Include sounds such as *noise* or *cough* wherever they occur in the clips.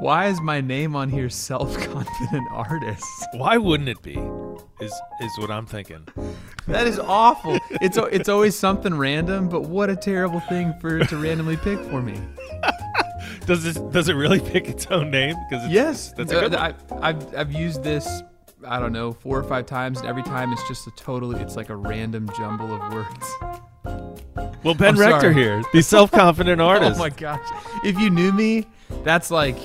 Why is my name on here self-confident *laughs* artist? Why wouldn't it be? Is is what I'm thinking. That is awful. It's it's always something random, but what a terrible thing for it to randomly pick for me. *laughs* Does this does it really pick its own name? Because Yes, that's a good uh, one. I, I've I've used this. I don't know four or five times, and every time it's just a totally. It's like a random jumble of words. Well, Ben I'm Rector sorry. here, the self-confident *laughs* artist. Oh my gosh! If you knew me, that's like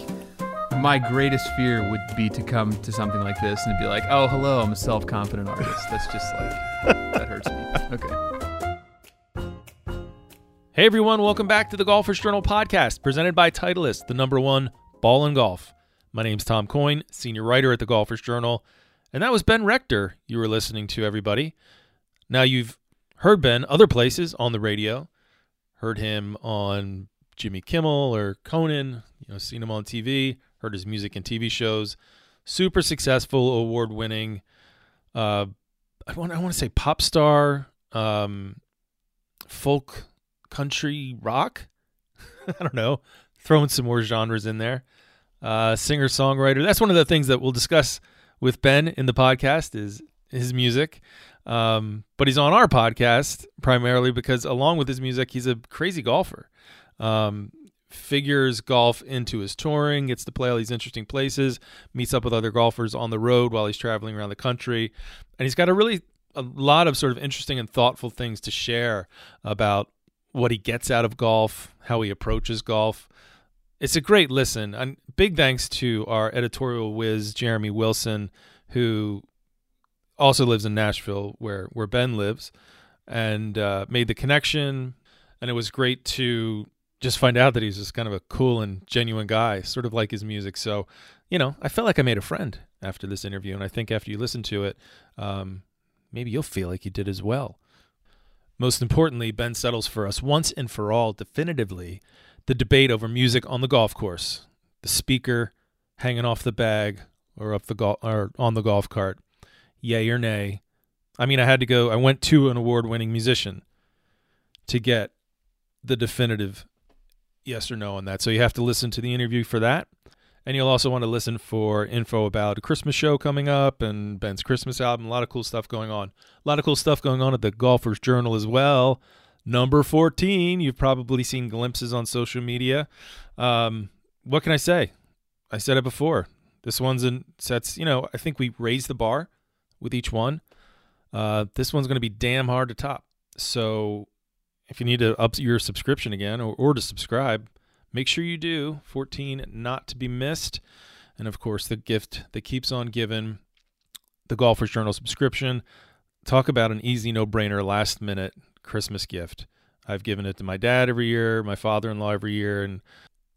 my greatest fear would be to come to something like this and be like, "Oh, hello, I'm a self-confident artist." That's just like that hurts me. Okay. Hey everyone, welcome back to the Golfers Journal podcast, presented by Titleist, the number one ball in golf. My name's Tom Coyne, senior writer at the Golfers Journal, and that was Ben Rector you were listening to, everybody. Now you've heard Ben other places on the radio, heard him on Jimmy Kimmel or Conan, you know, seen him on TV, heard his music in TV shows. Super successful, award-winning. Uh, I want I want to say pop star, um, folk country rock. *laughs* I don't know. Throwing some more genres in there. Uh, singer songwriter. That's one of the things that we'll discuss with Ben in the podcast is his music. Um, but he's on our podcast primarily because along with his music, he's a crazy golfer. Um, figures golf into his touring, gets to play all these interesting places, meets up with other golfers on the road while he's traveling around the country, and he's got a really a lot of sort of interesting and thoughtful things to share about what he gets out of golf, how he approaches golf. It's a great listen. And big thanks to our editorial whiz, Jeremy Wilson, who also lives in Nashville, where, where Ben lives, and uh, made the connection. And it was great to just find out that he's just kind of a cool and genuine guy, sort of like his music. So, you know, I felt like I made a friend after this interview. And I think after you listen to it, um, maybe you'll feel like you did as well. Most importantly, Ben settles for us once and for all, definitively, the debate over music on the golf course. The speaker hanging off the bag or up the gol- or on the golf cart. Yay or nay. I mean, I had to go. I went to an award-winning musician to get the definitive yes or no on that. So you have to listen to the interview for that. And you'll also want to listen for info about a Christmas show coming up and Ben's Christmas album. A lot of cool stuff going on. A lot of cool stuff going on at the Golfers Journal as well. Number 14, you've probably seen glimpses on social media. Um, what can I say? I said it before. This one's in sets, you know, I think we raised the bar with each one. Uh, this one's going to be damn hard to top. So if you need to up your subscription again or, or to subscribe, make sure you do. 14 not to be missed. And of course the gift that keeps on giving the golfers journal subscription. Talk about an easy no-brainer last minute christmas gift. I've given it to my dad every year my father-in-law every year and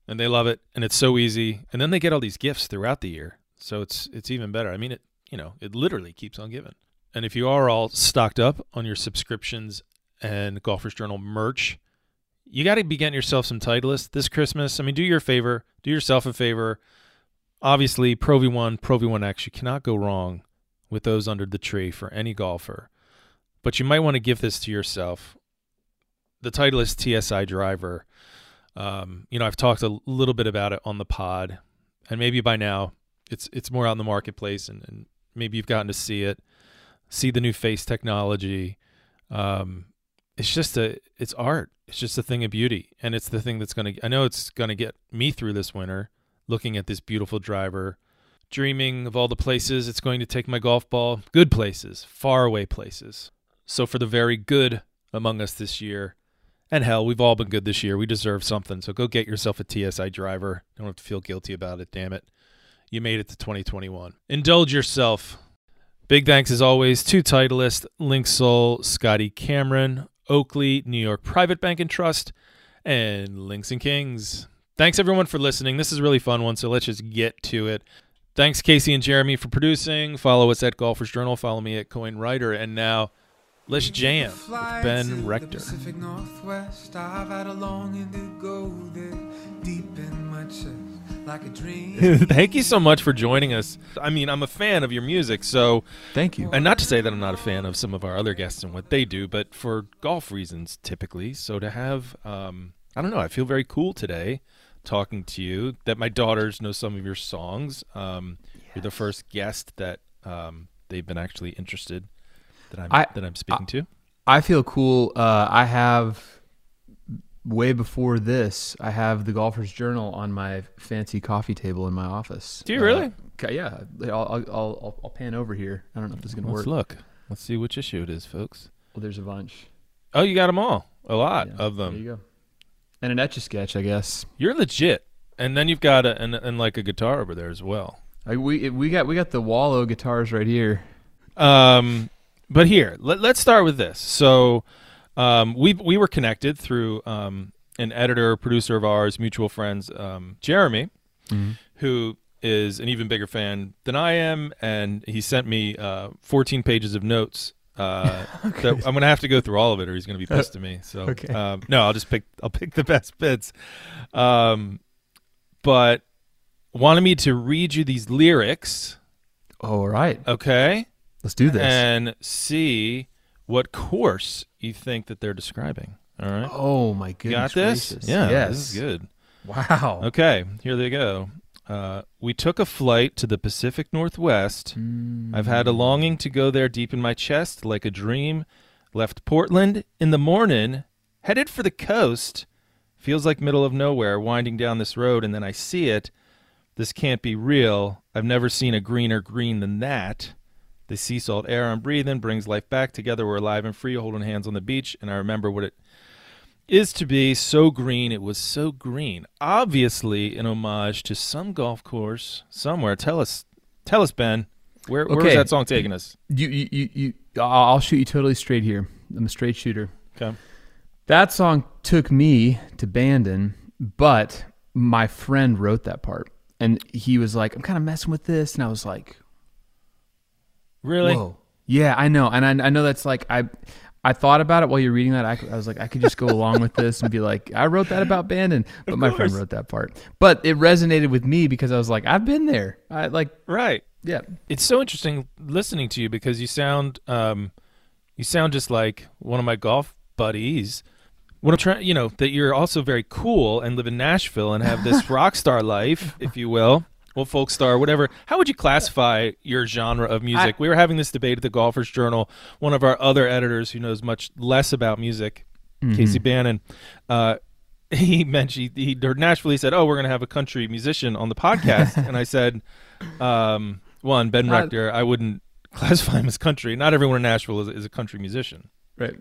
and they love it and it's so easy. And then they get all these gifts throughout the year. So it's it's even better. I mean it you know it literally keeps on giving. And if you are all stocked up on your subscriptions and golfers journal merch you got to be getting yourself some Titleist this Christmas. I mean, do your favor, do yourself a favor. Obviously, Pro V1, Pro V1X, you cannot go wrong with those under the tree for any golfer. But you might want to give this to yourself. The Titleist TSI driver. Um, you know, I've talked a little bit about it on the pod, and maybe by now it's it's more out in the marketplace, and, and maybe you've gotten to see it, see the new face technology. Um, it's just a it's art. It's just a thing of beauty. And it's the thing that's going to i know it's going to get me through this winter looking at this beautiful driver dreaming of all the places it's going to take my golf ball. Good places far away places. So for the very good among us this year and hell we've all been good this year. We deserve something. So go get yourself a tsi driver. Don't have to feel guilty about it damn it. You made it to 2021 indulge yourself. Big thanks as always to Titleist, Linksoul, Scotty Cameron, Oakley, New York Private Bank and Trust, and Links and Kings. Thanks everyone for listening. This is a really fun one, so let's just get to it. Thanks Casey and Jeremy for producing. Follow us at Golfers Journal. Follow me at Coyne Writer. And now, let's jam with Ben Rector. Pacific Northwest, I've had a longing to go there, deep in my chest, like a dream. *laughs* Thank you so much for joining us. I mean, I'm a fan of your music, so Thank you. and not to say that I'm not a fan of some of our other guests and what they do, but for golf reasons typically. So to have, um, I don't know, I feel very cool today talking to you. That my daughters know some of your songs. Um, You're the first guest that um, they've been actually interested that I'm I- that I'm speaking to. I feel cool. Uh, I have way before this. I have the Golfer's Journal on my fancy coffee table in my office. Do you Uh, really? yeah. I'll, I'll, I'll, I'll, I'll pan over here. I don't know if this is gonna work. Let's look. Let's see which issue it is, folks. Well, there's a bunch. Oh, you got them all. A lot Yeah, of them. There you go. And an etch a sketch, I guess. You're legit. And then you've got a and, and like a guitar over there as well. Like we we got we got the Wallow guitars right here. Um, but here, let, let's start with this. So, um, we we were connected through um, an editor, producer of ours, mutual friends, um, Jeremy, who is an even bigger fan than I am, and he sent me uh, 14 pages of notes. Uh, *laughs* that I'm gonna have to go through all of it, or he's gonna be pissed at me. So, *laughs* Okay. um, no, I'll just pick. I'll pick the best bits. Um, but wanted me to read you these lyrics, Oh, all right. okay? Let's do this. and see what course you think that they're describing. All right. oh my you got got this? Gracious. Yeah, Yes. this is good. Wow. Okay, here they go. Uh, we took a flight to the Pacific Northwest. Mm. I've had a longing to go there deep in my chest, like a dream. Left Portland in the morning, headed for the coast. Feels like middle of nowhere, winding down this road, and then I see it. This can't be real. I've never seen a greener green than that. The sea salt air I'm breathing brings life back. Together we're alive and free, holding hands on the beach, and I remember what it is to be so green. It was so green. Obviously, an homage to some golf course somewhere. Tell us, tell us, Ben. Where where was that song taking us? You, you, you, you, I'll I'll shoot you totally straight here. I'm a straight shooter. Okay. That song took me to Bandon, but my friend wrote that part. And he was like, I'm kind of messing with this. And I was like, Really? whoa. Yeah, I know. And I, I know that's like, I I thought about it while you're reading that. I, I was like, I could just go along with this and be like, I wrote that about Bandon. But my friend wrote that part. But it resonated with me because I was like, I've been there. I like, Right. yeah. It's so interesting listening to you because you sound um you sound just like one of my golf buddies. What I'm trying, you know, that you're also very cool and live in Nashville and have this *laughs* rock star life, if you will. Well, folk star, whatever. How would you classify your genre of music? I- we were having this debate at the Golfers Journal. One of our other editors, who knows much less about music, Casey Bannon, uh, *laughs* he mentioned he, he heard Nashville. He said, "Oh, we're going to have a country musician on the podcast," *laughs* and I said, um, "One, Ben Uh, Rector. I wouldn't *laughs* classify him as country. Not everyone in Nashville is, is a country musician. Right.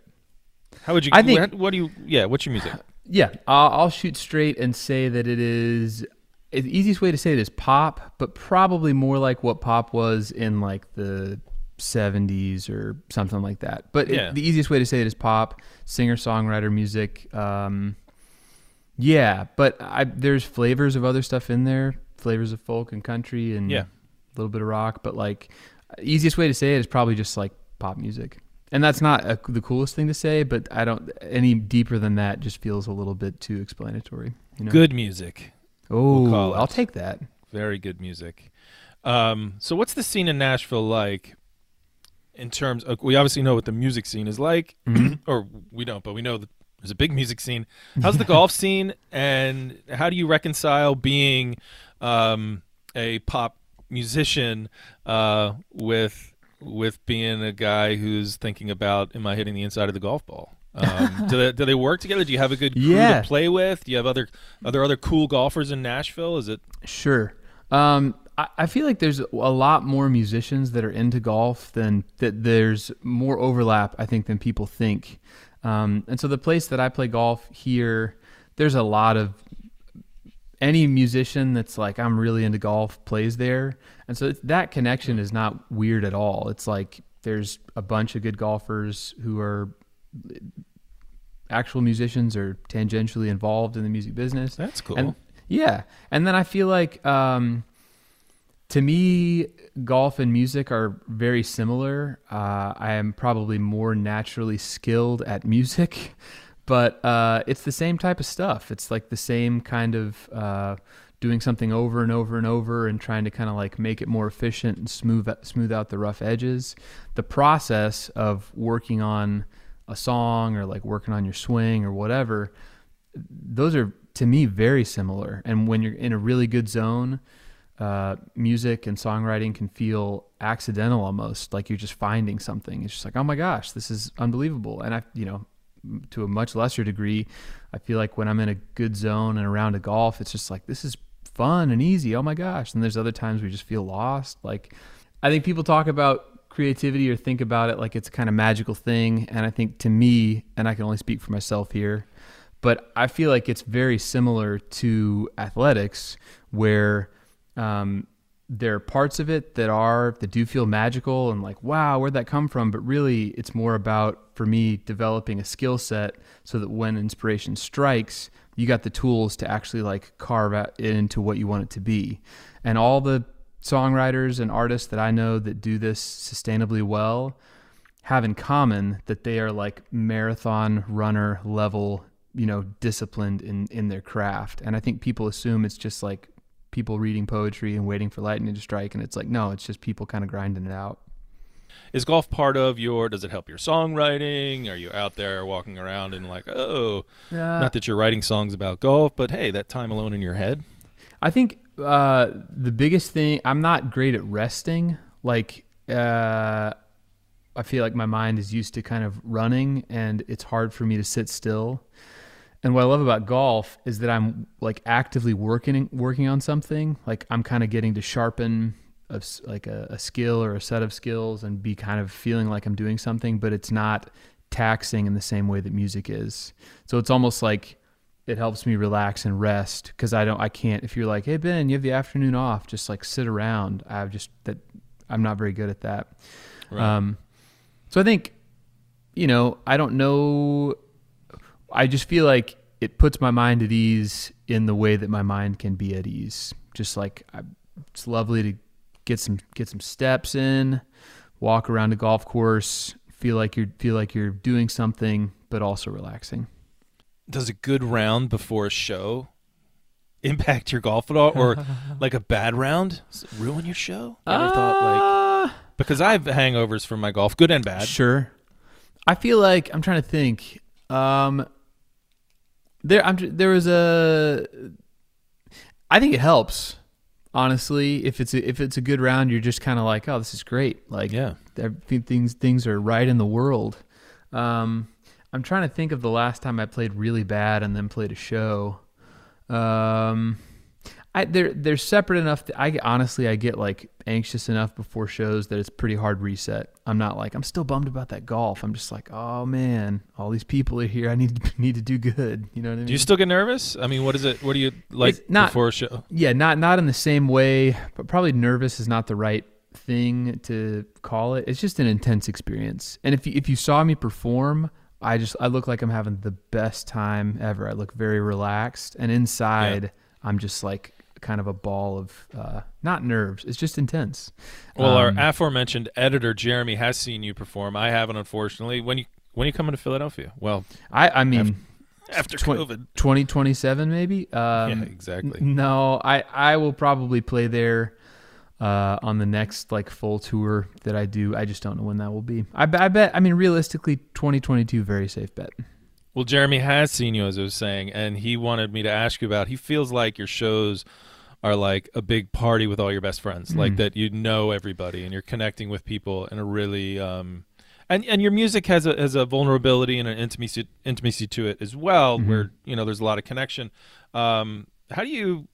How would you? I think- what, what do you? Yeah, what's your music? Yeah, I'll, I'll shoot straight and say that it is. The easiest way to say it is pop, but probably more like what pop was in like the 70s or something like that. But it- Yeah. the easiest way to say it is pop, singer songwriter music. Um, yeah, but I, there's flavors of other stuff in there, flavors of folk and country and Yeah. a little bit of rock. But like, easiest way to say it is probably just like pop music. And that's not a, the coolest thing to say, but I don't any deeper than that. Just feels a little bit too explanatory. You know? Good music. Oh. I'll take that. Very good music. Um, so, what's the scene in Nashville like? In terms, of, we obviously know what the music scene is like, *clears throat* or we don't, but we know that there's a big music scene. How's the golf scene, and how do you reconcile being um, a pop musician uh, with with being a guy who's thinking about, am I hitting the inside of the golf ball? Um, *laughs* do they do they work together? Do you have a good crew Yeah. to play with? Do you have other are there other cool golfers in Nashville? Is it Sure. Um, I, I feel like there's a lot more musicians that are into golf than that. There's more overlap, I think, than people think. Um, and so the place that I play golf here, there's a lot of any musician that's like I'm really into golf plays there, and so it's, that connection is not weird at all. It's like there's a bunch of good golfers who are actual musicians are tangentially involved in the music business. That's cool. And yeah, and then I feel like um, to me, golf and music are very similar. Uh, I am probably more naturally skilled at music, *laughs* but uh, it's the same type of stuff. It's like the same kind of uh, doing something over and over and over and trying to kind of like make it more efficient and smooth smooth out the rough edges. The process of working on a song or like working on your swing or whatever those are to me very similar. And when you're in a really good zone, uh, music and songwriting can feel accidental almost, like you're just finding something. It's just like, oh my gosh, this is unbelievable. And I, you know, to a much lesser degree, I feel like when I'm in a good zone and around a golf, it's just like this is fun and easy. Oh my gosh! And there's other times we just feel lost. Like I think people talk about creativity or think about it like it's a kind of magical thing, and I think to me, and I can only speak for myself here, but I feel like it's very similar to athletics where um, there are parts of it that are that do feel magical and like wow where'd that come from? But really it's more about for me developing a skill set so that when inspiration strikes you got the tools to actually like carve it into what you want it to be. And all the songwriters and artists that i know that do this sustainably well have in common that they are like marathon runner level you know disciplined in in their craft. And i think people assume it's just like people reading poetry and waiting for lightning to strike and it's like no it's just people kind of grinding it out. Is golf part of your does it help your songwriting? Are you out there walking around and like oh yeah. not that you're writing songs about golf but hey that time alone in your head? I think uh, the biggest thing i'm not great at resting like uh, i feel like my mind is used to kind of running and it's hard for me to sit still and what I love about golf is that I'm like actively working working on something. Like I'm kind of getting to sharpen a, like a, a skill or a set of skills and be kind of feeling like I'm doing something, but it's not taxing in the same way that music is. So it's almost like it helps me relax and rest because I don't I can't if you're like, "Hey Ben, you have the afternoon off, just like sit around." I've just that I'm not very good at that. Right. Um so I think you know, I don't know I just feel like it puts my mind at ease in the way that my mind can be at ease. Just like I, it's lovely to get some get some steps in, walk around a golf course, feel like you're feel like you're doing something, but also relaxing. Does a good round before a show impact your golf at all, or *laughs* like a bad round ruin your show? You ever uh, thought like because I have hangovers from my golf, good and bad. Sure. I feel like I'm trying to think. Um, there, I'm there was a. I think it helps. Honestly, if it's a, if it's a good round, you're just kind of like, oh, this is great. Like, yeah, things things are right in the world. Um, I'm trying to think of the last time I played really bad and then played a show. Um, I they're they're separate enough that I honestly I get like anxious enough before shows that it's pretty hard reset. I'm not like I'm still bummed about that golf. I'm just like, oh man, all these people are here. I need to *laughs* need to do good. You know what I mean? Do you still get nervous? I mean, what is it? What do you like It's not- before a show? yeah, not not in the same way, but probably nervous is not the right thing to call it. It's just an intense experience. And if you, if you saw me perform, I just I look like I'm having the best time ever. I look very relaxed, and inside I'm just like kind of a ball of uh, not nerves. It's just intense. Well, Um, our aforementioned editor Jeremy has seen you perform. I haven't, unfortunately. When you when you coming to Philadelphia? Well, I I mean after Twen- COVID. 2027 maybe. Um, yeah, exactly. n- No, I I will probably play there uh, on the next like full tour that I do. I just don't know when that will be. I, I bet. I mean, realistically, 2022 very safe bet. Well, Jeremy has seen you, as I was saying, and he wanted me to ask you about. He feels like your shows are like a big party with all your best friends, like Mm. that you know everybody and you're connecting with people in a really um, and and your music has a has a vulnerability and an intimacy intimacy to it as well, Mhm. where you know there's a lot of connection. Um, how do you?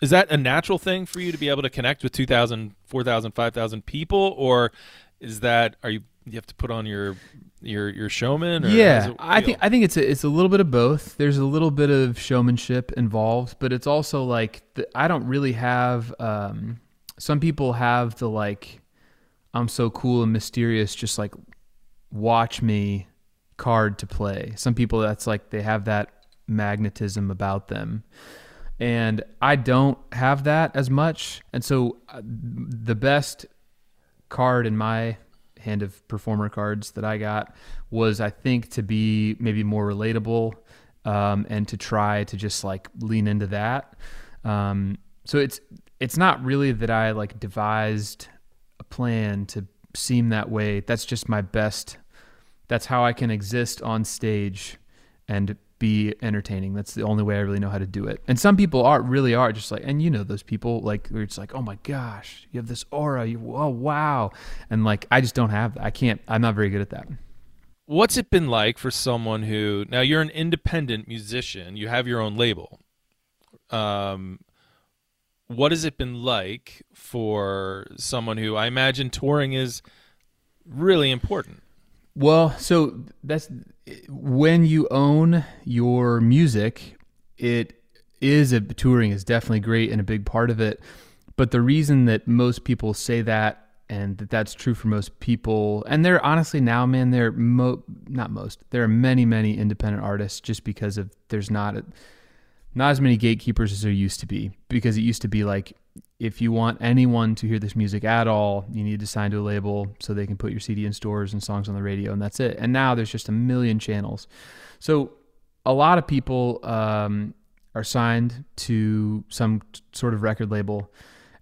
Is that a natural thing for you to be able to connect with 2,000, 4,000, 5,000 people, or is that are you you have to put on your your your showman? Or yeah, I think I think it's a, it's a little bit of both. There's a little bit of showmanship involved, but it's also like the, I don't really have. Um, some people have the like, I'm so cool and mysterious. Just like watch me card to play. Some people that's like they have that magnetism about them. And I don't have that as much. And so uh, the best card in my hand of performer cards that I got was I think to be maybe more relatable um, and to try to just like lean into that. Um, so it's it's not really that I like devised a plan to seem that way. That's just my best. That's how I can exist on stage and be entertaining. That's the only way I really know how to do it. And some people are really are just like, and you know those people like we're just like, oh my gosh, you have this aura. You oh wow, and like I just don't have that. I can't. I'm not very good at that. What's it been like for someone who now you're an independent musician, you have your own label. Um, what has it been like for someone who I imagine touring is really important? Well, so that's when you own your music, it is a touring is definitely great and a big part of it. But the reason that most people say that and that that's true for most people, and there honestly now, man, there mo- not most, there are many, many independent artists just because of there's not a, not as many gatekeepers as there used to be because it used to be like if you want anyone to hear this music at all, you need to sign to a label so they can put your CD in stores and songs on the radio, and that's it. And now there's just a million channels. So a lot of people um, are signed to some sort of record label,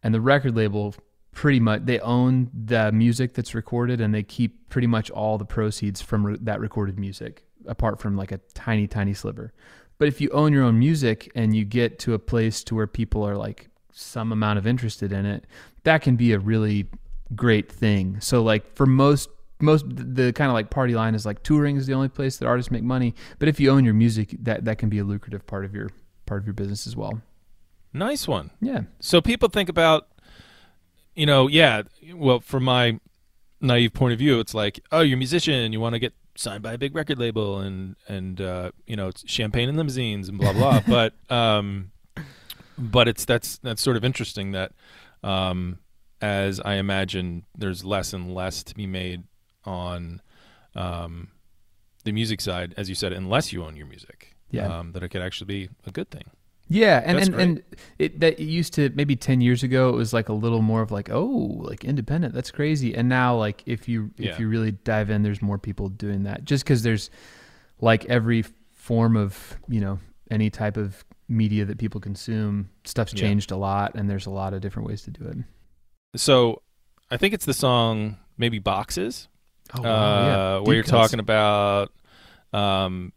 and the record label pretty much they own the music that's recorded, and they keep pretty much all the proceeds from re- that recorded music, apart from like a tiny, tiny sliver. But if you own your own music and you get to a place to where people are like some amount of interested in it, that can be a really great thing. So like for most most the kind of like party line is like touring is the only place that artists make money, but if you own your music, that that can be a lucrative part of your part of your business as well. Nice one. Yeah. So people think about, you know, yeah. Well, from my naive point of view, it's like, oh, you're a musician, you want to get signed by a big record label, and and uh, you know, it's champagne and limousines and blah blah. *laughs* but um, but it's that's that's sort of interesting that um, as I imagine there's less and less to be made on um, the music side, as you said, unless you own your music. Yeah. Um, that it could actually be a good thing. Yeah, and That's and, and it that it used to maybe ten years ago it was like a little more of like oh like independent that's crazy and now like if you if Yeah. you really dive in there's more people doing that just because there's like every form of you know any type of media that people consume stuff's Yeah. changed a lot and there's a lot of different ways to do it. So I think it's the song maybe Boxes. Oh uh, where you're talking about um,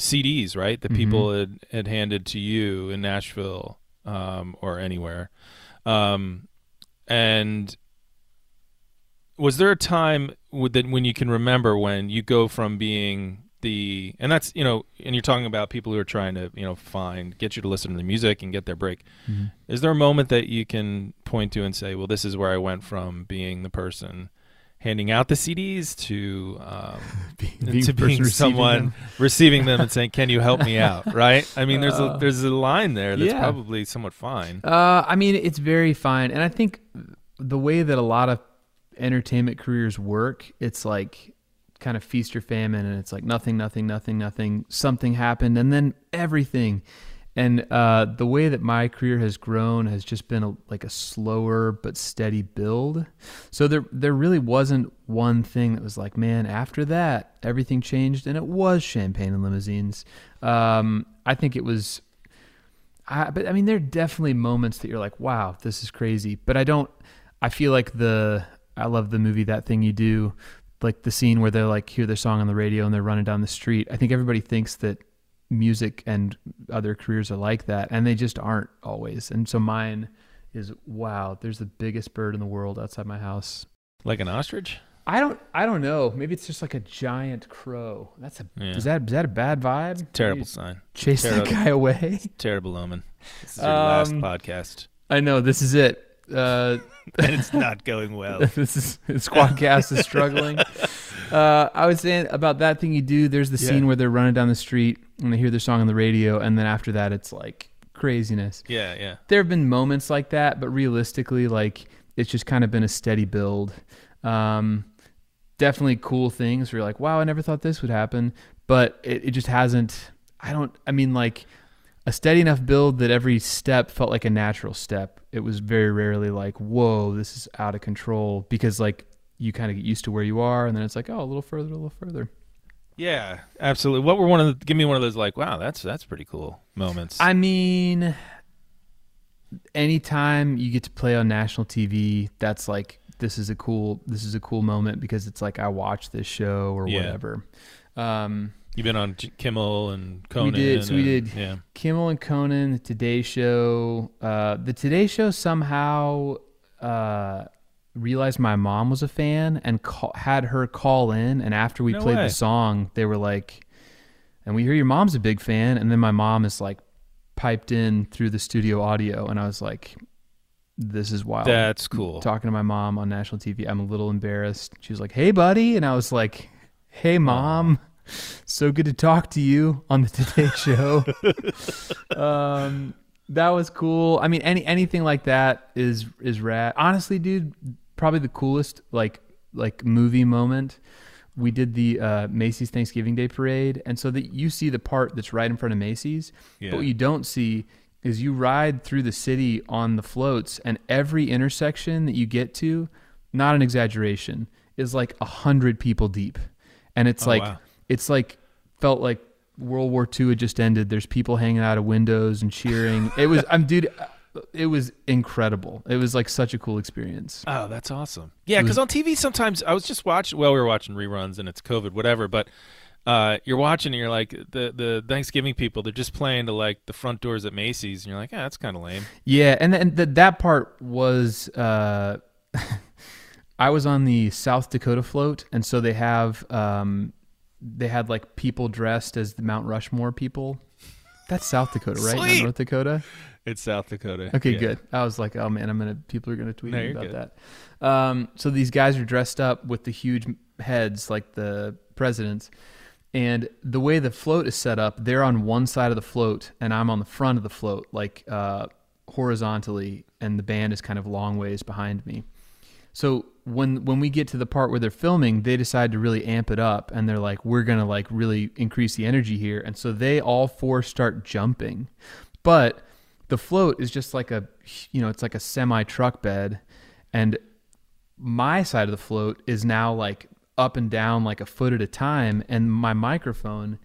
CDs, right? That Mhm. people had, had handed to you in Nashville um, or anywhere. Um, and was there a time that when you can remember when you go from being the and that's you know and you're talking about people who are trying to you know find get you to listen to the music and get their break Mhm. is there a moment that you can point to and say, well, this is where I went from being the person handing out the CDs to um, *laughs* being to the being receiving someone them. *laughs* receiving them and saying, "Can you help me out?" *laughs* Right? I mean, there's a Uh, there's a line there that's yeah. probably somewhat fine. Uh, I mean, it's very fine, and I think the way that a lot of entertainment careers work, it's like kind of feast or famine, and it's like nothing, nothing, nothing, nothing. Something happened, and then everything. And uh, the way that my career has grown has just been a, like a slower but steady build. So there, there really wasn't one thing that was like, man, after that, everything changed, and it was champagne and limousines. Um, I think it was I, but I mean, there are definitely moments that you're like, wow, this is crazy. But I don't, I feel like the, I love the movie That Thing You Do, like the scene where they're like, hear their song on the radio and they're running down the street. I think everybody thinks that music and other careers are like that, and they just aren't always. And so mine is, wow, there's the biggest bird in the world outside my house. Like an ostrich? I don't, I don't know. Maybe it's just like a giant crow. That's a, Yeah. is that, is that a bad vibe? Terrible sign. Chase that guy away. Terrible omen. This is your last Um, podcast, I know this is it. Uh, *laughs* and it's not *laughs* going well. *laughs* this is Squadcast is struggling. Uh, I was saying about that thing you do. There's the Yeah. scene where they're running down the street and they hear their song on the radio, and then after that, it's like craziness. Yeah, yeah. There have been moments like that, but realistically, like it's just kind of been a steady build. Um, definitely cool things where you're like, wow, I never thought this would happen, but it, it just hasn't. I don't. I mean, like a steady enough build that every step felt like a natural step. It was very rarely like, whoa, this is out of control because like you kind of get used to where you are, and then it's like, oh, a little further, a little further. Yeah, absolutely. What were one of the give me one of those like, wow, that's that's pretty cool moments. I mean, anytime you get to play on national TV, that's like this is a cool this is a cool moment because it's like I watched this show or Yeah. whatever. Um, You've been on Kimmel and Conan. We did- so we and- did- Yeah. Kimmel and Conan, the Today Show. Uh, the Today Show somehow uh, realized my mom was a fan and call, had her call in. And after we No played way. the song, they were like, "And we hear your mom's a big fan." And then my mom is like piped in through the studio audio, and I was like, "This is wild." That's cool. Talking to my mom on national TV, I'm a little embarrassed. She was like, "Hey, buddy," and I was like, "Hey, mom." So good to talk to you on the Today *laughs* Show. um, that was cool. I mean, any anything like that is is rad. Honestly, dude, probably the coolest like like movie moment. We did the uh, Macy's Thanksgiving Day Parade, and so that you see the part that's right in front of Macy's, Yeah. but what you don't see is you ride through the city on the floats, and every intersection that you get to, not an exaggeration, is like a hundred people deep, and it's Oh, like wow. It's like felt like World War II had just ended. There's people hanging out of windows and cheering. It was, I'm dude, it was incredible. It was like such a cool experience. Oh, that's awesome. Yeah, because on TV sometimes I was just watching. Well, we were watching reruns and it's COVID, whatever. But uh, you're watching and you're like the the Thanksgiving people. They're just playing to like the front doors at Macy's, and you're like, yeah, that's kind of lame. Yeah, and and th- that part was uh, *laughs* I was on the South Dakota float, and so they have um, they had like people dressed as the Mount Rushmore people. That's South Dakota, right? Not Sweet. North Dakota. It's South Dakota. Okay, Yeah. good. I was like, oh man, I'm gonna people are gonna tweet No, me about good. that. Um, so these guys are dressed up with the huge heads, like the presidents, and the way the float is set up, they're on one side of the float, and I'm on the front of the float, like uh, horizontally, and the band is kind of long ways behind me. So when when we get to the part where they're filming, they decide to really amp it up, and they're like, "We're gonna like really increase the energy here," and so they all four start jumping, but the float is just like a you know it's like a semi truck bed, and my side of the float is now like up and down like a foot at a time, and my microphone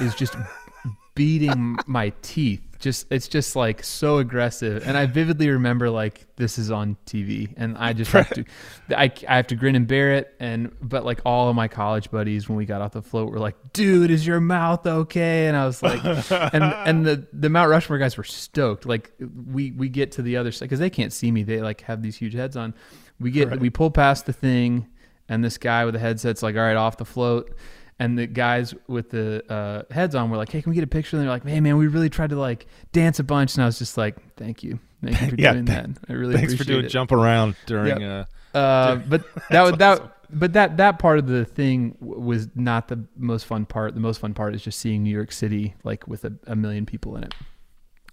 is just *laughs* beating my teeth. Just it's just like so aggressive, and I vividly remember like this is on TV, and I just have to, *laughs* I, I have to grin and bear it, and but like all of my college buddies when we got off the float were like, "Dude, is your mouth okay?" And I was like, *laughs* and and the the Mount Rushmore guys were stoked. Like we we get to the other side because they can't see me; they like have these huge heads on. We get we pull past the thing, and this guy with the headset's like, "All right, off the float." And the guys with the uh, heads on were like, "Hey, can we get a picture?" And they're like, "Man, man, we really tried to like dance a bunch." And I was just like, "Thank you, thank you *laughs* for Yeah, doing th- that. I really Thanks for doing it." jump around during. Yep. Uh, Uh, *laughs* but *laughs* that was that. But that that part of the thing w- was not the most fun part. The most fun part is just seeing New York City like with a, a million people in it.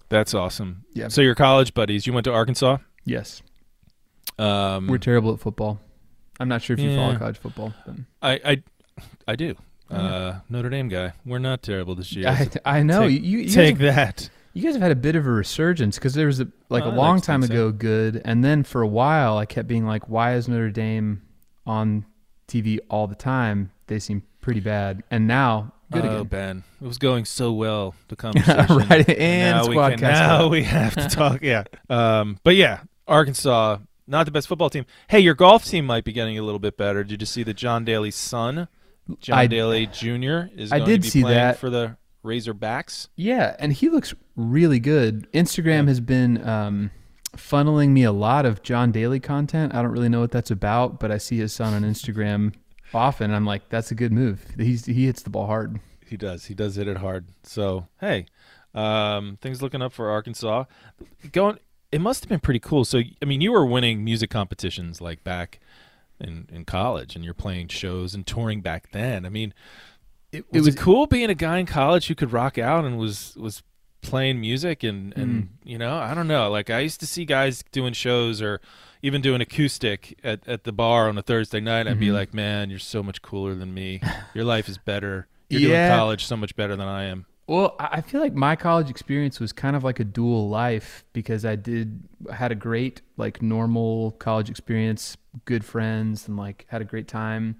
that's awesome. Yeah. So your college buddies, you went to Arkansas. Yes, Um, we're terrible at football. I'm not sure if you Yeah. follow college football. But I I I do. Uh, Notre Dame guy. We're not terrible this year. I, I know Take- you. You, Take have, that. you guys have had a bit of a resurgence because there was a, like Oh, a long time ago good, and then for a while I kept being like, why is Notre Dame on TV all the time? They seem pretty bad, and now good oh, again. Ben, it was going so well. The *laughs* conversation. right, and now we can, now we have to talk. Yeah. Um, but yeah, Arkansas, not the best football team. Hey, your golf team might be getting a little bit better. Did you see that John Daly's son, John I- Daly Jr., is I did to be see that. for the Razorbacks? Yeah, and he looks really good. Instagram has been um, funneling me a lot of John Daly content. I don't really know what that's about, but I see his son on Instagram *laughs* often. And I'm like, that's a good move. He's he hits the ball hard. He does. He does hit it hard. So hey, um, things looking up for Arkansas. Going. It must have been pretty cool. So I mean, you were winning music competitions like back in in college, and you're playing shows and touring back then. I mean, It, was it, cool being a guy in college who could rock out and was was playing music and and you know I don't know like I used to see guys doing shows or even doing acoustic at, at the bar on a Thursday night I'd be Mhm. like man you're so much cooler than me your life is better you're Yeah. doing college so much better than I am Well, I feel like my college experience was kind of like a dual life because I did had a great like normal college experience, good friends, and like had a great time.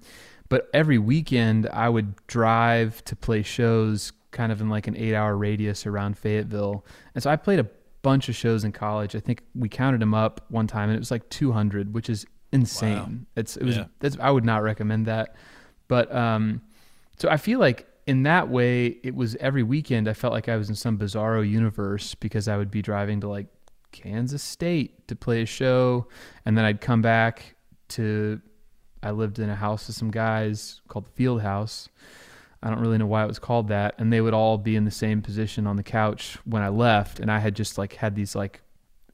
But every weekend I would drive to play shows kind of in like an eight hour radius around Fayetteville. And so I played a bunch of shows in college. I think we counted them up one time and it was like 200, which is insane. It's, it was, Yeah. that's, I would not recommend that. But, um, so I feel like in that way, it was every weekend. I felt like I was in some bizarro universe because I would be driving to like Kansas State to play a show, and then I'd come back to. I lived in a house with some guys called the Field House. I don't really know why it was called that, and they would all be in the same position on the couch when I left, and I had just like had these like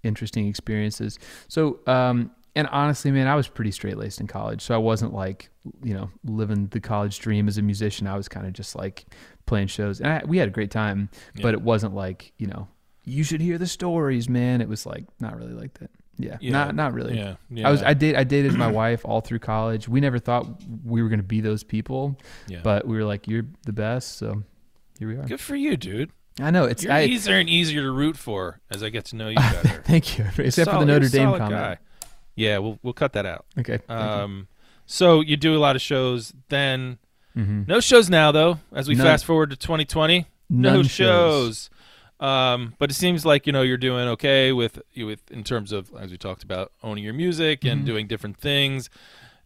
interesting experiences. So, um, and honestly, man, I was pretty straight laced in college, so I wasn't like you know living the college dream as a musician. I was kind of just like playing shows, and I, we had a great time, Yeah. but it wasn't like you know you should hear the stories, man. It was like not really like that. Yeah, Yeah. not not really. Yeah, yeah. I was I date I dated my *clears throat* wife all through college. We never thought we were going to be those people, yeah. but we were like, "You're the best," so here we are. good for you, dude. I know it's I, easier and easier to root for as I get to know you *laughs* better. Thank you, except for the Notre Dame comment. guy. Yeah, we'll we'll cut that out. Okay. thank you. Um, so you do a lot of shows. Then Mhm. no shows now, though. As we None. fast forward to 2020, no None shows. Um, but it seems like you know you're doing okay with with in terms of as we talked about owning your music and Mhm. doing different things,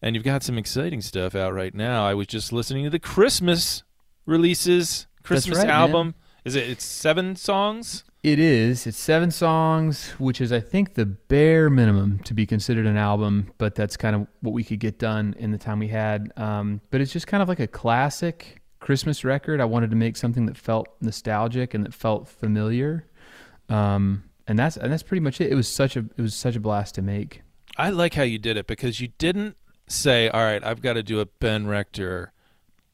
and you've got some exciting stuff out right now. I was just listening to the Christmas releases, Christmas right, man. album. Is it? It's seven songs. It is. It's seven songs, which is, I think, the bare minimum to be considered an album. But that's kind of what we could get done in the time we had. Um, but it's just kind of like a classic Christmas record. I wanted to make something that felt nostalgic and that felt familiar. Um, and that's and that's pretty much it. It was such a it was such a blast to make. I like how you did it because you didn't say, "All right, I've got to do a Ben Rector.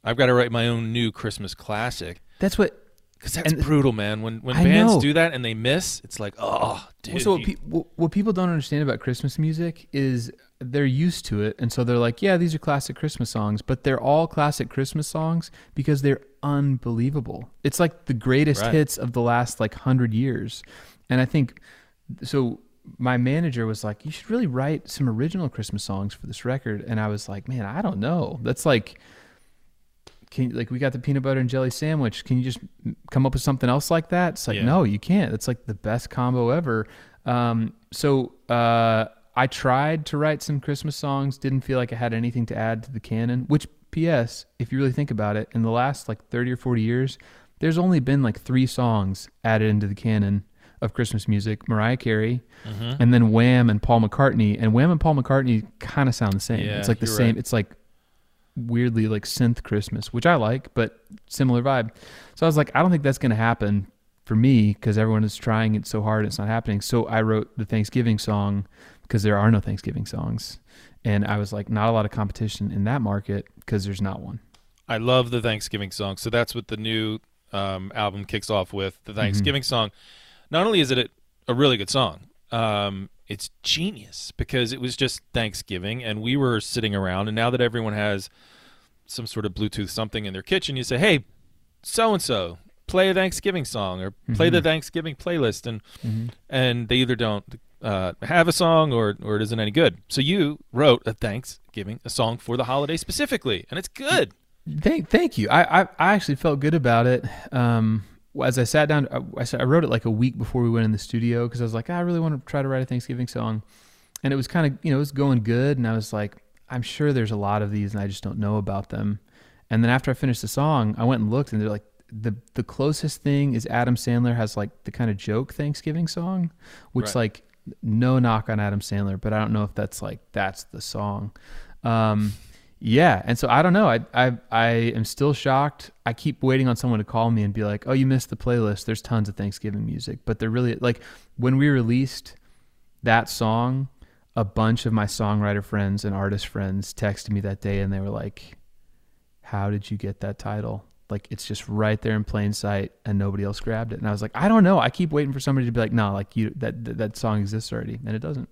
I've got to write my own new Christmas classic." That's what Because that's And- brutal, man. When when I bands know. do that and they miss, it's like, oh, dude. Well, so what, pe- what, what people don't understand about Christmas music is they're used to it, and so they're like, "Yeah, these are classic Christmas songs," but they're all classic Christmas songs because they're unbelievable. It's like the greatest Right. hits of the last like hundred years, and I think so. My manager was like, "You should really write some original Christmas songs for this record," and I was like, "Man, I don't know. That's like." Can, like we got the peanut butter and jelly sandwich. Can you just come up with something else like that? It's like Yeah. no, you can't. It's like the best combo ever. Um, so uh, I tried to write some Christmas songs. Didn't feel like I had anything to add to the canon. Which, P.S. If you really think about it, in the last like thirty or forty years, there's only been like three songs added into the canon of Christmas music: Mariah Carey, Mhm. and then Wham and Paul McCartney. And Wham and Paul McCartney kind of sound the same. Yeah, it's like the same. right. It's like weirdly like synth Christmas, which I like, but similar vibe. So I was like, I don't think that's going to happen for me because everyone is trying it so hard, it's not happening. So I wrote the Thanksgiving song because there are no Thanksgiving songs, and I was like, not a lot of competition in that market because there's not one. I love the Thanksgiving song. So that's what the new um, album kicks off with. Mm-hmm. The Thanksgiving song. Not only is it a really good song, um, it's genius because it was just Thanksgiving and we were sitting around. And now that everyone has some sort of Bluetooth something in their kitchen, you say, hey, so and so, play a Thanksgiving song or play the Mhm. Thanksgiving playlist. And, Mm-hmm. and they either don't uh, have a song or, or it isn't any good. So you wrote a Thanksgiving, a song for the holiday specifically, and it's good. Thank, thank you. I, I, I actually felt good about it. Um, as I sat down, I, I wrote it like a week before we went in the studio because I was like, I really want to try to write a Thanksgiving song, and it was kind of, you know, it was going good, and I was like, I'm sure there's a lot of these, and I just don't know about them. And then after I finished the song, I went and looked, and they're like, the the closest thing is Adam Sandler has like the kind of joke Thanksgiving song, which Right. like no knock on Adam Sandler, but I don't know if that's like that's the song. Um, yeah, and so I don't know. I I I am still shocked. I keep waiting on someone to call me and be like, "Oh, you missed the playlist. There's tons of Thanksgiving music." But they're really like when we released that song, a bunch of my songwriter friends and artist friends texted me that day and they were like, "How did you get that title?" Like it's just right there in plain sight and nobody else grabbed it. And I was like, "I don't know. I keep waiting for somebody to be like, "No, like you that that, that song exists already." And it doesn't.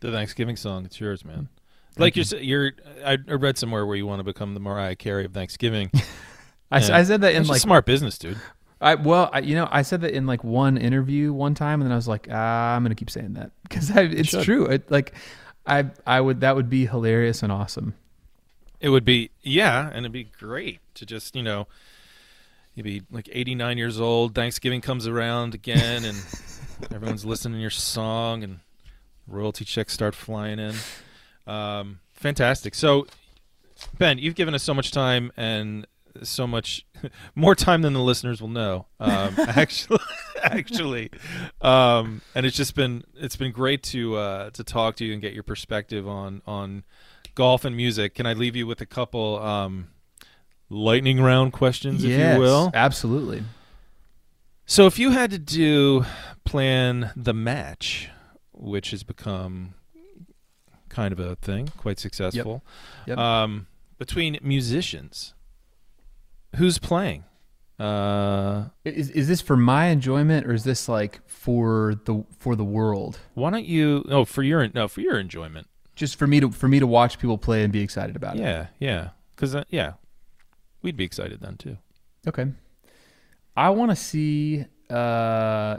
The Thanksgiving song, it's yours, man. Like you. you're, you're. I I read somewhere where you want to become the Mariah Carey of Thanksgiving. *laughs* I. I said that in like smart business, dude. I well, I, you know, I said that in like one interview one time, and then I was like, ah, I'm gonna keep saying that because it's true. It, like, I I would that would be hilarious and awesome. It would be yeah, and it'd be great to just you know, you'd be like 89 years old. Thanksgiving comes around again, and *laughs* everyone's listening to your song, and royalty checks start flying in. Um, fantastic. So, Ben, you've given us so much time and so much *laughs* more time than the listeners will know. Um, *laughs* actually, *laughs* actually, um, and it's just been it's been great to uh, to talk to you and get your perspective on on golf and music. Can I leave you with a couple um, lightning round questions, if Yes, you will? absolutely. So, if you had to do plan the match, which has become kind of a thing, quite successful, Yep. Um, between musicians, who's playing? Uh, Is is this for my enjoyment or is this like for the for the world? why don't you? Oh, for your no, for your enjoyment. Just for me to for me to watch people play and be excited about it. Yeah, yeah, because uh, yeah, we'd be excited then too. Okay. I want to see uh,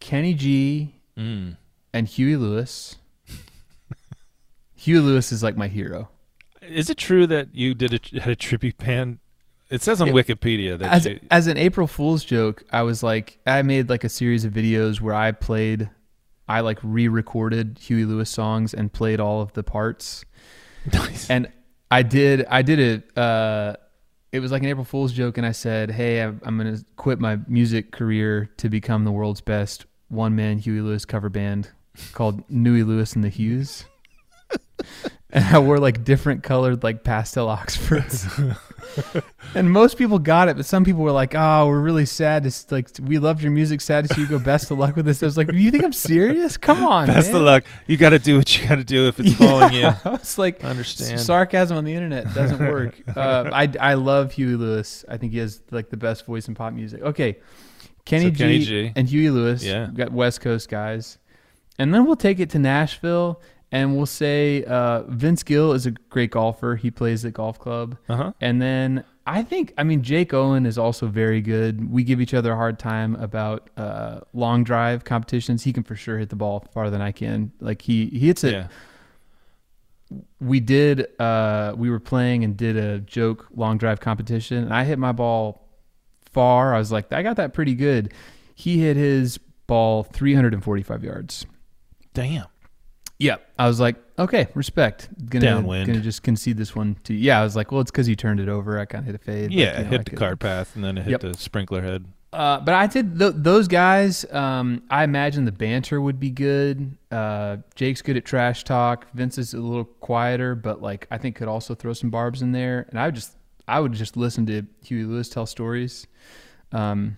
Kenny G Mm. and Huey Lewis. Huey Lewis is like my hero. Is it true that you did a, had a tribute band? It says on It- Wikipedia that As you, as an April Fool's joke, I was like, I made like a series of videos where I played, I like re-recorded Huey Lewis songs and played all of the parts. *laughs* Nice. and I did I did it. Uh, it was like an April Fool's joke, and I said, "Hey, I'm, I'm going to quit my music career to become the world's best one man Huey Lewis cover band called Newey Lewis and the Hues." And I wore like different colored like pastel Oxfords. *laughs* and most people got it, but some people were like, "Oh, we're really sad. To, like, we loved your music. Sad to see you go. Best of luck with this." I was like, "Do you think I'm serious? Come on, Best man." of luck. You got to do what you got to do if it's *laughs* following you. I was like, I understand. sarcasm on the internet doesn't *laughs* work. uh, I I love Huey Lewis. I think he has like the best voice in pop music. Okay, Kenny, So G, Kenny G. and Huey Lewis. Yeah. got West Coast guys, and then we'll take it to Nashville. And we'll say uh, Vince Gill is a great golfer. He plays at golf club. Uh huh. And then I think, I mean, Jake Owen is also very good. We give each other a hard time about uh, long drive competitions. He can for sure hit the ball farther than I can. Like he, he hits it. Yeah. We did, uh, we were playing and did a joke long drive competition. And I hit my ball far. I was like, I got that pretty good. He hit his ball 345 yards. Damn. Yeah, I was like, okay, respect. Gonna Downwind. gonna just concede this one to. Yeah, I was like, well, it's because you turned it over. I kind of hit a fade. Yeah, you know, I hit the could- cart path and then it hit Yep. the sprinkler head. Uh, but I did th- those guys. Um, I imagine the banter would be good. Uh, Jake's good at trash talk. Vince is a little quieter, but like I think could also throw some barbs in there. And I would just, I would just listen to Huey Lewis tell stories. Um,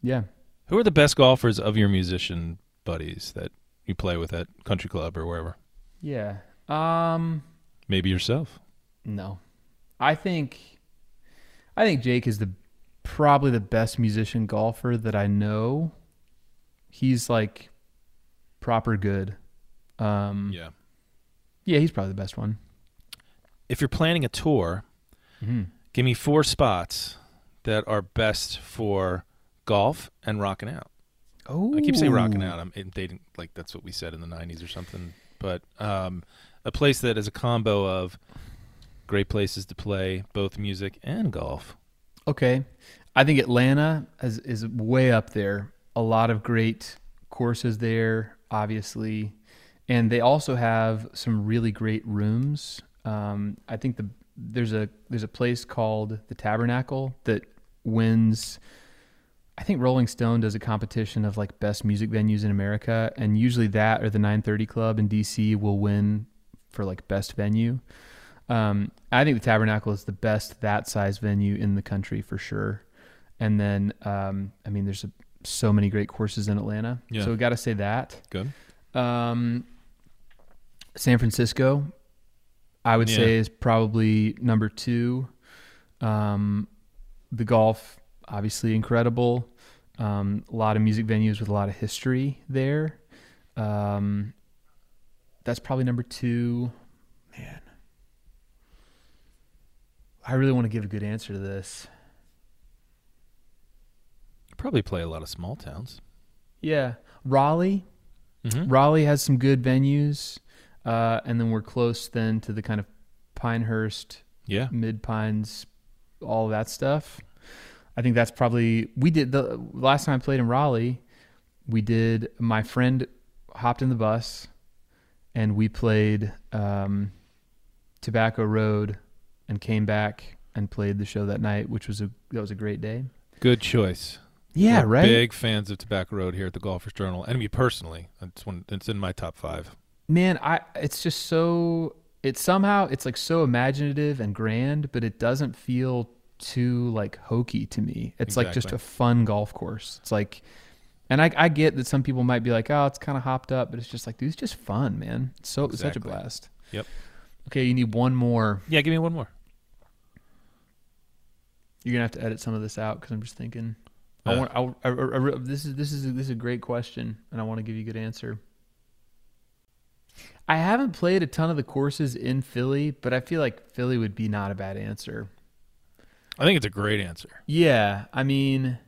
yeah. Who are the best golfers of your musician buddies that you play with at country club or wherever? Yeah. Um, Maybe yourself. no, I think, I think Jake is the probably the best musician golfer that I know. He's like proper good. Um, Yeah. Yeah, he's probably the best one. If you're planning a tour, Mm-hmm. give me four spots that are best for golf and rocking out. Oh, I keep saying rocking out. I'm dating like that's what we said in the '90s or something. But um, a place that is a combo of great places to play both music and golf. Okay, I think Atlanta is is way up there. A lot of great courses there, obviously, and they also have some really great rooms. Um, I think the there's a there's a place called the Tabernacle that wins. I think Rolling Stone does a competition of like best music venues in America, and usually that or the 930 Club in DC will win for like best venue. Um, I think the Tabernacle is the best that size venue in the country for sure. And then, um, I mean, there's a, so many great courses in Atlanta, Yeah. so we got to say that. Good. Um, San Francisco, I would Yeah. say, is probably number two. Um, the golf, obviously incredible. Um, a lot of music venues with a lot of history there. Um, that's probably number two. Man, I really want to give a good answer to this. Probably play a lot of small towns. Yeah, Raleigh. Mm-hmm. Raleigh has some good venues, uh, and then we're close then to the kind of Pinehurst, Yeah. Mid Pines, all that stuff. I think that's probably we did the last time I played in Raleigh. We did. My friend hopped in the bus, and we played um, Tobacco Road, and came back and played the show that night, which was a that was a great day. Good choice. Yeah, We're right. Big fans of Tobacco Road here at the Golfers Journal, and me personally, it's one. It's in my top five. Man, I it's just so it's somehow it's like so imaginative and grand, but it doesn't feel too like hokey to me. It's like just a fun golf course. It's like and I, I get that some people might be like, oh, it's kind of hopped up, but it's just like, dude, it's just fun, man. It's so it's such a blast. Yep. Okay, you need one more. Yeah, give me one more. You're gonna have to edit some of this out because I'm just thinking. I Uh. want. I, I, I, I this is this is this is a great question, and I want to give you a good answer. I haven't played a ton of the courses in Philly, but I feel like Philly would be not a bad answer. I think it's a great answer. Yeah, I mean,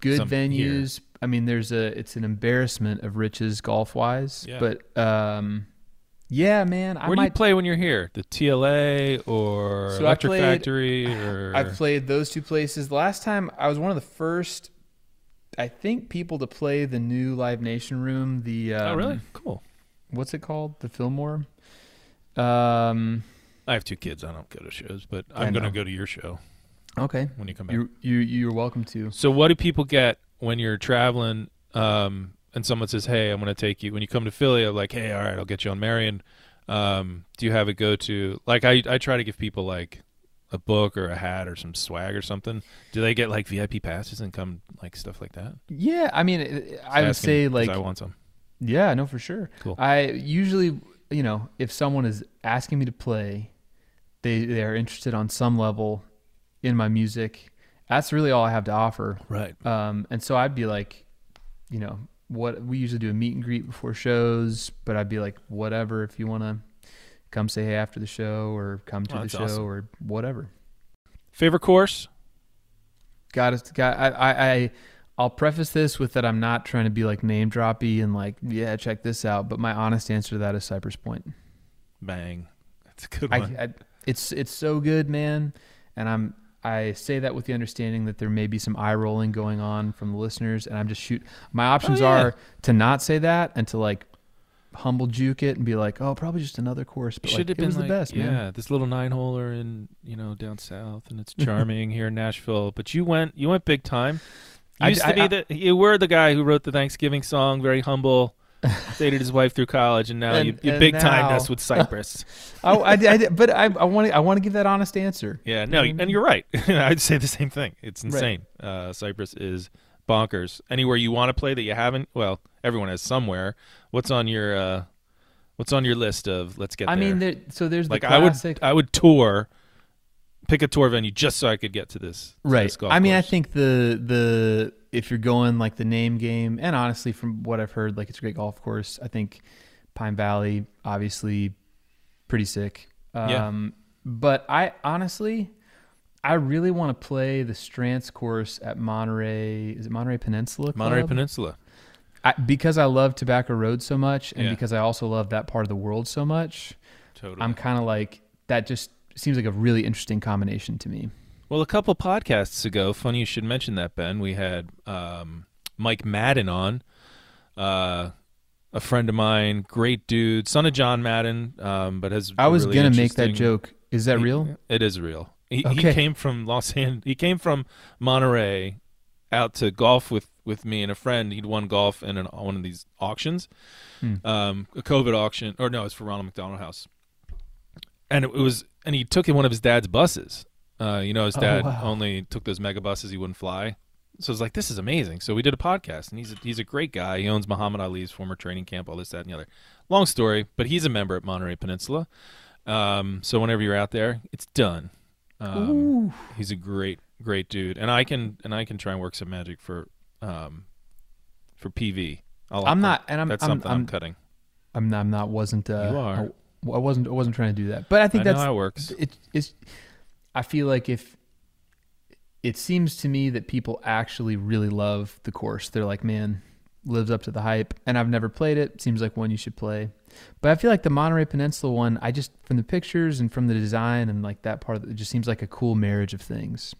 good Some here. venues. I mean, there's a. It's an embarrassment of riches golf wise, Yeah. but um, yeah, man, I Where do you play when you're here? The TLA or So Electric played- Factory *sighs* or I've played those two places. Last time I was one of the first, I think, people to play the new Live Nation room. The um, oh, really? Cool. What's it called? The Fillmore. Um. I have two kids. I don't go to shows, but I I'm going to go to your show Okay. when you come back. You you you're welcome to. So, what do people get when you're traveling? Um, and someone says, "Hey, I'm going to take you." When you come to Philly, I'm like, "Hey, all right, I'll get you on Merion." Um, do you have a go to? Like, I I try to give people like a book or a hat or some swag or something. Do they get like VIP passes and come like stuff like that? Yeah, I mean, I would say like I want some. Yeah, no, for sure. Cool. I usually, you know, if someone is asking me to play, they they are interested on some level in my music. That's really all I have to offer. Right. Um, and so I'd be like, you know, what we usually do a meet and greet before shows, but I'd be like, whatever, if you want to come say hey after the show or come to Oh, the show awesome. or whatever. Favorite course? Got it. Got. I, I. I. I'll preface this with that I'm not trying to be like name droppy and like, yeah, check this out. But my honest answer to that is Cypress Point. Bang. That's a good I, one. I, it's it's so good, man. And I'm I say that with the understanding that there may be some eye rolling going on from the listeners, and I'm just shoot. My options Oh, yeah. are to not say that and to like humble juke it and be like, oh, probably just another course. But should like, have it was been the like, best, yeah, man. this little nine holer in you know down south, and it's charming here in Nashville. But you went, you went big time. You I- used to I- be I- the you were the guy who wrote the Thanksgiving song, very humble, *laughs* dated his wife through college, and now And- you, you and big timed us with Cypress. *laughs* I, I, I did- but I, I want to I want to give that honest answer. yeah, no, Mhm. and you're right. *laughs* I'd say the same thing. It's insane. Uh, Cypress is bonkers. Anywhere you want to play that you haven't, well, everyone has somewhere. What's on your uh, What's on your list of let's get I there? mean, there, so there's like the I would. I would tour, pick a tour venue just so I could get to this. to right. this I mean, I think the the if you're going like the name game, and honestly, from what I've heard, like it's a great golf course. I think Pine Valley, obviously, pretty sick. Yeah. Um, But I honestly, I really want to play the Strantz course at Monterey. Is it Monterey Peninsula? Monterey Peninsula. I, because I love Tobacco Road so much, and Yeah. because I also love that part of the world so much. Totally. I'm kind of like that. Just seems like a really interesting combination to me. Well, a couple podcasts ago, funny you should mention that, Ben. We had um, Mike Madden on, uh, a friend of mine, great dude, son of John Madden, um, but has. I was really gonna make that joke. Is that He- real? It is real. He, he came from Los Angeles. He came from Monterey out to golf with, with me and a friend. He'd won golf in an, one of these auctions, Hmm. um, a COVID auction, or no, it's for Ronald McDonald House. And it was, and he took in one of his dad's buses. Uh, you know, his Oh, dad wow. only took those mega buses; he wouldn't fly. So I was like, "This is amazing." So we did a podcast, and he's a, he's a great guy. He owns Muhammad Ali's former training camp, all this, that, and the other. Long story, but he's a member at Monterey Peninsula. Um, so whenever you're out there, it's done. Um, he's a great, great dude, and I can and I can try and work some magic for um, for PV. I'll, I'm not, and I'm That's I'm, something I'm, I'm, cutting. I'm not, I'm not wasn't. Uh, You are. I, I wasn't. I wasn't trying to do that. But I think I know that's how it works. it, it's i feel like if it seems to me that people actually really love the course they're like man lives up to the hype and i've never played it seems like one you should play but i feel like the monterey peninsula one i just from the pictures and from the design and like that part of it, it just seems like a cool marriage of things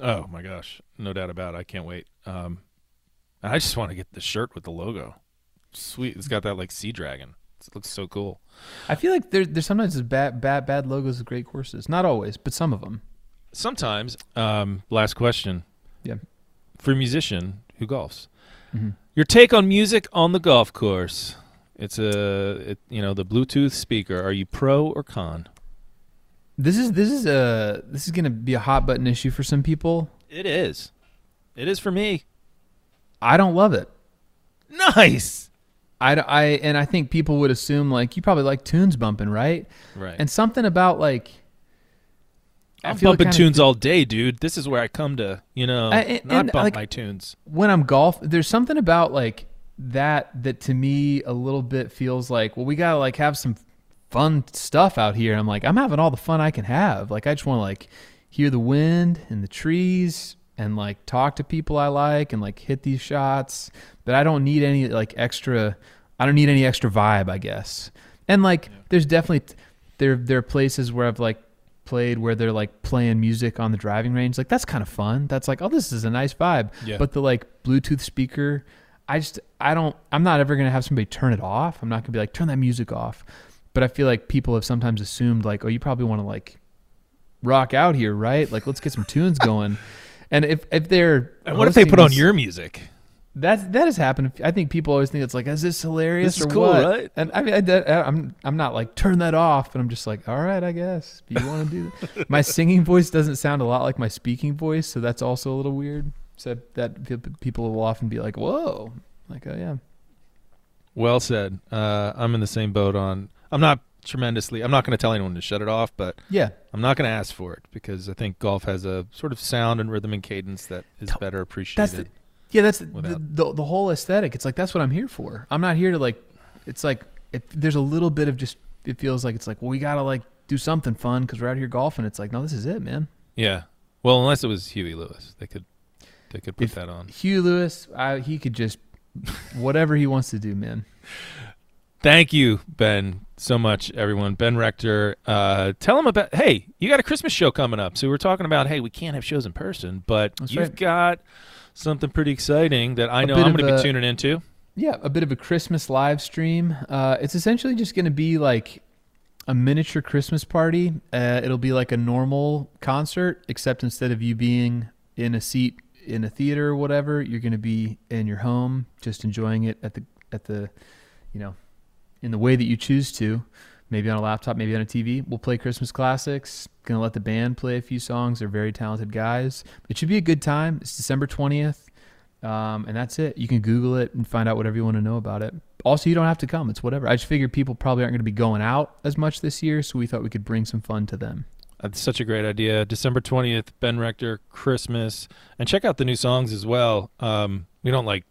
Oh my gosh, no doubt about it. I can't wait. Um, I just want to get the shirt with the logo. Sweet, it's got that like sea dragon. It looks so cool. I feel like there, there's sometimes bad bad bad logos of great courses not always but some of them sometimes, um, last question. Yeah. For a musician who golfs, Mhm. your take on music on the golf course. It's a, it, you know, the Bluetooth speaker. Are you pro or con? This is this is a this is going to be a hot button issue for some people. It is. It is for me. I don't love it. Nice. I, I and I think people would assume like you probably like tunes bumping, right? Right. And something about like I I'm feel bumping kinda- tunes all day, dude. This is where I come to, you know, I- and- not and, bump like- my tunes. when I'm golf, there's something about like that that to me a little bit feels like, well, we gotta like have some fun stuff out here. I'm like, I'm having all the fun I can have. Like, I just want to like hear the wind and the trees and like talk to people I like and like hit these shots. But I don't need any like extra. I don't need any extra vibe, I guess. And like, there's definitely there there are places where I've like played where they're like playing music on the driving range. Like that's kind of fun. That's like, oh, this is a nice vibe. Yeah. But the like Bluetooth speaker, I just I don't I'm not ever gonna have somebody turn it off. I'm not gonna be like turn that music off. But I feel like people have sometimes assumed like, oh, you probably want to like rock out here, right? Like let's get some tunes going. *laughs* And if if they're And what if they put on this- your music? that's that has happened. I think people always think it's like, is this hilarious This is or cool, what? right? And I mean, I, that- I'm I'm not like turn that off, but I'm just like, all right, I guess if you want to do. *laughs* That. my singing voice doesn't sound a lot like my speaking voice, so that's also a little weird. So that people will often be like, whoa, like, oh yeah, Well said. Uh, I'm in the same boat on. I'm not tremendously. I'm not going to tell anyone to shut it off, but yeah. I'm not going to ask for it because I think golf has a sort of sound and rhythm and cadence that is better That's appreciated. the, yeah, that's the, the the whole aesthetic. It's like that's what I'm here for. I'm not here to like. It's like if there's a little bit of just. It feels like it's like well, we gotta like do something fun because we're out here golfing. It's like no, this is it, man. yeah. Well, unless it was Huey Lewis, they could they could put If- that on. Huey Lewis, I, he could just *laughs* whatever he wants to do, man. Thank you, Ben, so much, everyone. Ben Rector, uh, tell them about. Hey, you got a Christmas show coming up. So we're talking about. Hey, we can't have shows in person, but That's you've right. got something pretty exciting that I know I'm going to be tuning into. Yeah, a bit of a Christmas live stream. Uh, it's essentially just going to be like a miniature Christmas party. Uh, it'll be like a normal concert, except instead of you being in a seat in a theater or whatever, you're going to be in your home, just enjoying it at the at the, you know, in the way that you choose to. Maybe on a laptop, maybe on a TV. We'll play Christmas classics. Gonna let the band play a few songs. They're very talented guys. It should be a good time. It's December twentieth. Um, and that's it. You can Google it and find out whatever you want to know about it. Also, you don't have to come. It's whatever. I just figured people probably aren't going to be going out as much this year, so we thought we could bring some fun to them. That's such a great idea. December 20th, Ben Rector, Christmas. And check out the new songs as well. Um, we don't like,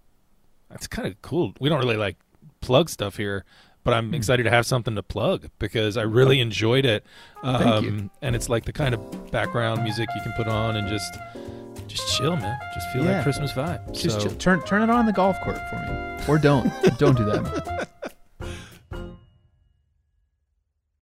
it's kind of cool. We don't really like plug stuff here, but I'm Hmm. excited to have something to plug because I really enjoyed it. Um. And it's like the kind of background music you can put on and just, just chill, man. Just feel Yeah. that Christmas vibe. Just so, chill. turn turn it on the golf court for me, or don't *laughs* don't do that.